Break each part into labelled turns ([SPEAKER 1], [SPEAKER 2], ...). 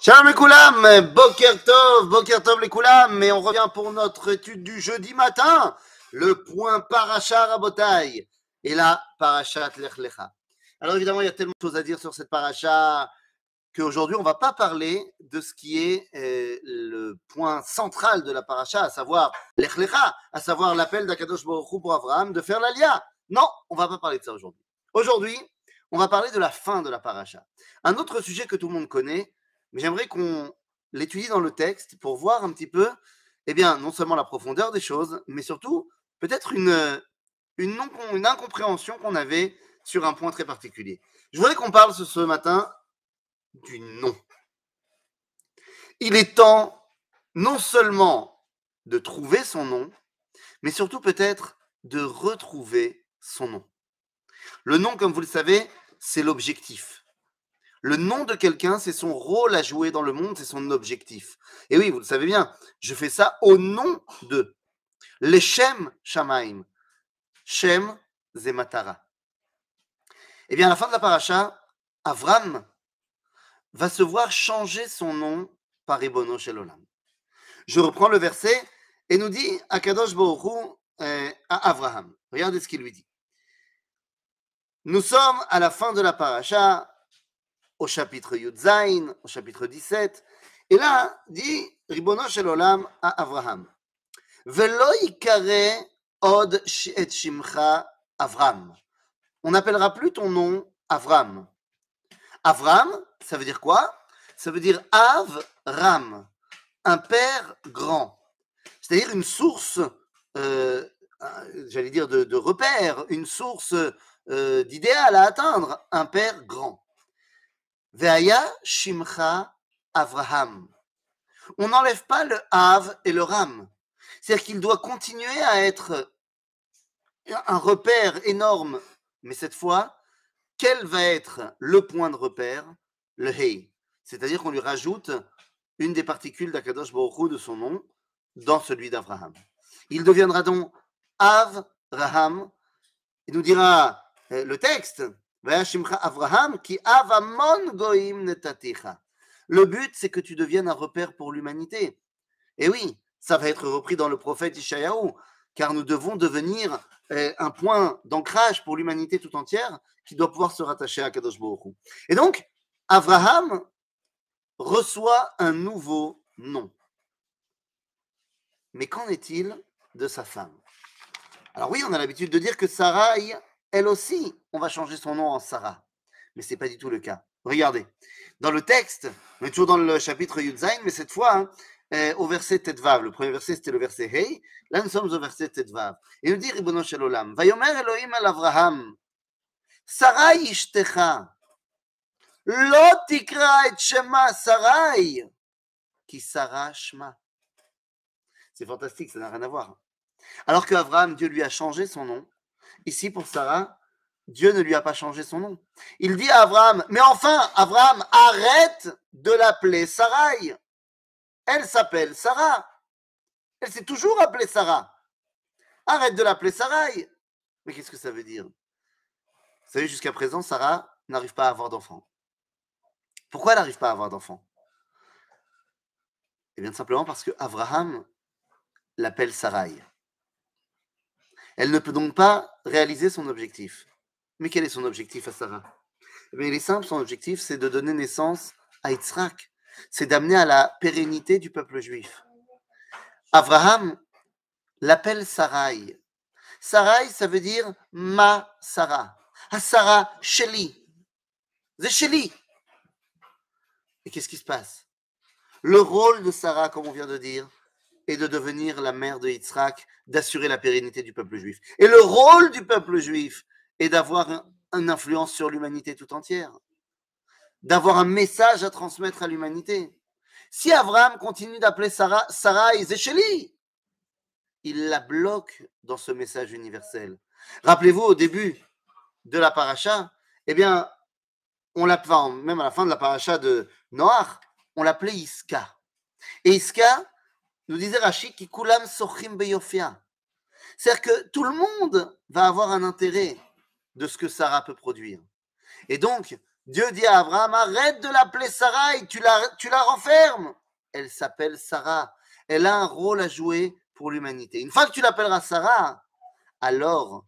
[SPEAKER 1] Shalom les Koulam, Boker Tov, Boker Tov les Koulam, et on revient pour notre étude du jeudi matin, le point Parasha Rabotai, et là, Parashat Lech Lecha. Alors évidemment, il y a tellement de choses à dire sur cette Parasha qu'aujourd'hui, on ne va pas parler de ce qui est euh, le point central de la Parasha, à savoir Lech Lecha, à savoir l'appel d'Akadosh Baruch Hu pour Abraham de faire l'Alia. Non, on ne va pas parler de ça aujourd'hui. Aujourd'hui, on va parler de la fin de la Parasha. Un autre sujet que tout le monde connaît, mais j'aimerais qu'on l'étudie dans le texte pour voir un petit peu, eh non seulement la profondeur des choses, mais surtout peut-être une, une, incompréhension qu'on avait sur un point très particulier. Je voudrais qu'on parle ce matin du nom. Il est temps non seulement de trouver son nom, mais surtout peut-être de retrouver son nom. Le nom, comme vous le savez, c'est l'objectif. Le nom de quelqu'un, c'est son rôle à jouer dans le monde, c'est son objectif. Et oui, vous le savez bien, je fais ça au nom de l'Eshem Shamaim. Shem Zematara. Eh bien, à la fin de la paracha, Avram va se voir changer son nom par Ibono Shelolam. Je reprends le verset et nous dit Akadosh Baruch euh, à Abraham. Regardez ce qu'il lui dit. Nous sommes à la fin de la paracha, au chapitre Yudzain, au chapitre 17. Et là, dit Ribono Shel Olam à Abraham. Velo ikare od et shimcha Avram. On n'appellera plus ton nom Avram. Avram, ça veut dire quoi? Ça veut dire Avram, un père grand. C'est-à-dire une source, euh, j'allais dire de, de repère, une source euh, d'idéal à atteindre, un père grand. Veaya Shimcha Avraham. On n'enlève pas le Av et le Ram. C'est-à-dire qu'il doit continuer à être un repère énorme. Mais cette fois, quel va être le point de repère? Le Hei. C'est-à-dire qu'on lui rajoute une des particules d'Akadosh Baruch de son nom dans celui d'Avraham. Il deviendra donc Avraham. Il nous dira le texte Le but, c'est que tu deviennes un repère pour l'humanité. Et oui, ça va être repris dans le prophète Ishayahu, car nous devons devenir un point d'ancrage pour l'humanité tout entière qui doit pouvoir se rattacher à Kadosh Baruch Et donc, Avraham reçoit un nouveau nom. Mais qu'en est-il de sa femme? Alors oui, on a l'habitude de dire que Sarai elle aussi, on va changer son nom en Sarah. Mais ce n'est pas du tout le cas. Regardez, dans le texte, on est toujours dans le chapitre Yudzain, mais cette fois, hein, euh, au verset Tetvav. Le premier verset, c'était le verset Hey. Là, nous sommes au verset Tetvav. Et nous dit Ribono Shel Olam, Vayomer Elohim al Avraham, Sarai ishtecha, lo tikra et shema Sarai, ki Sarah shma. C'est fantastique, ça n'a rien à voir. Alors que Abraham, Dieu lui a changé son nom, Ici, pour Sarah, Dieu ne lui a pas changé son nom. Il dit à Abraham, mais enfin, Abraham, arrête de l'appeler Sarai. Elle s'appelle Sarah. Elle s'est toujours appelée Sarah. Arrête de l'appeler Sarai. Mais qu'est-ce que ça veut dire? Vous savez, jusqu'à présent, Sarah n'arrive pas à avoir d'enfant. Pourquoi elle n'arrive pas à avoir d'enfant? Eh bien, simplement parce que Abraham l'appelle Sarai. Elle ne peut donc pas réaliser son objectif. Mais quel est son objectif à Sarah? Eh Il est simple, son objectif, c'est de donner naissance à Yitzhak. C'est d'amener à la pérennité du peuple juif. Abraham l'appelle Sarai. Sarai, ça veut dire ma Sarah. Ah, Sarah, Sheli. C'est Sheli. Et qu'est-ce qui se passe? Le rôle de Sarah, comme on vient de dire, est de devenir la mère de Yitzhak, d'assurer la pérennité du peuple juif. Et le rôle du peuple juif est d'avoir une influence sur l'humanité tout entière, d'avoir un message à transmettre à l'humanité. Si Abraham continue d'appeler Sarah, Sarah et il la bloque dans ce message universel. Rappelez-vous, au début de la paracha, eh bien, on l'appelait, même à la fin de la paracha de Noach, on l'appelait Iska. Et Iska, nous disait Rachid, qui kulam sochim beyofia. C'est-à-dire que tout le monde va avoir un intérêt de ce que Sarah peut produire. Et donc, Dieu dit à Abraham, arrête de l'appeler Sarah et tu la, tu la renfermes. Elle s'appelle Sarah. Elle a un rôle à jouer pour l'humanité. Une fois que tu l'appelleras Sarah, alors,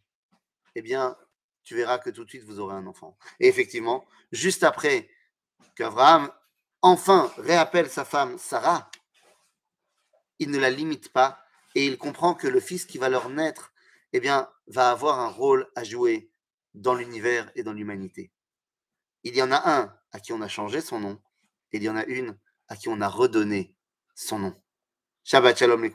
[SPEAKER 1] eh bien, tu verras que tout de suite vous aurez un enfant. Et effectivement, juste après qu'Abraham enfin réappelle sa femme Sarah, il ne la limite pas et il comprend que le fils qui va leur naître, eh va avoir un rôle à jouer dans l'univers et dans l'humanité. Il y en a un à qui on a changé son nom et il y en a une à qui on a redonné son nom. Shabbat Shalom les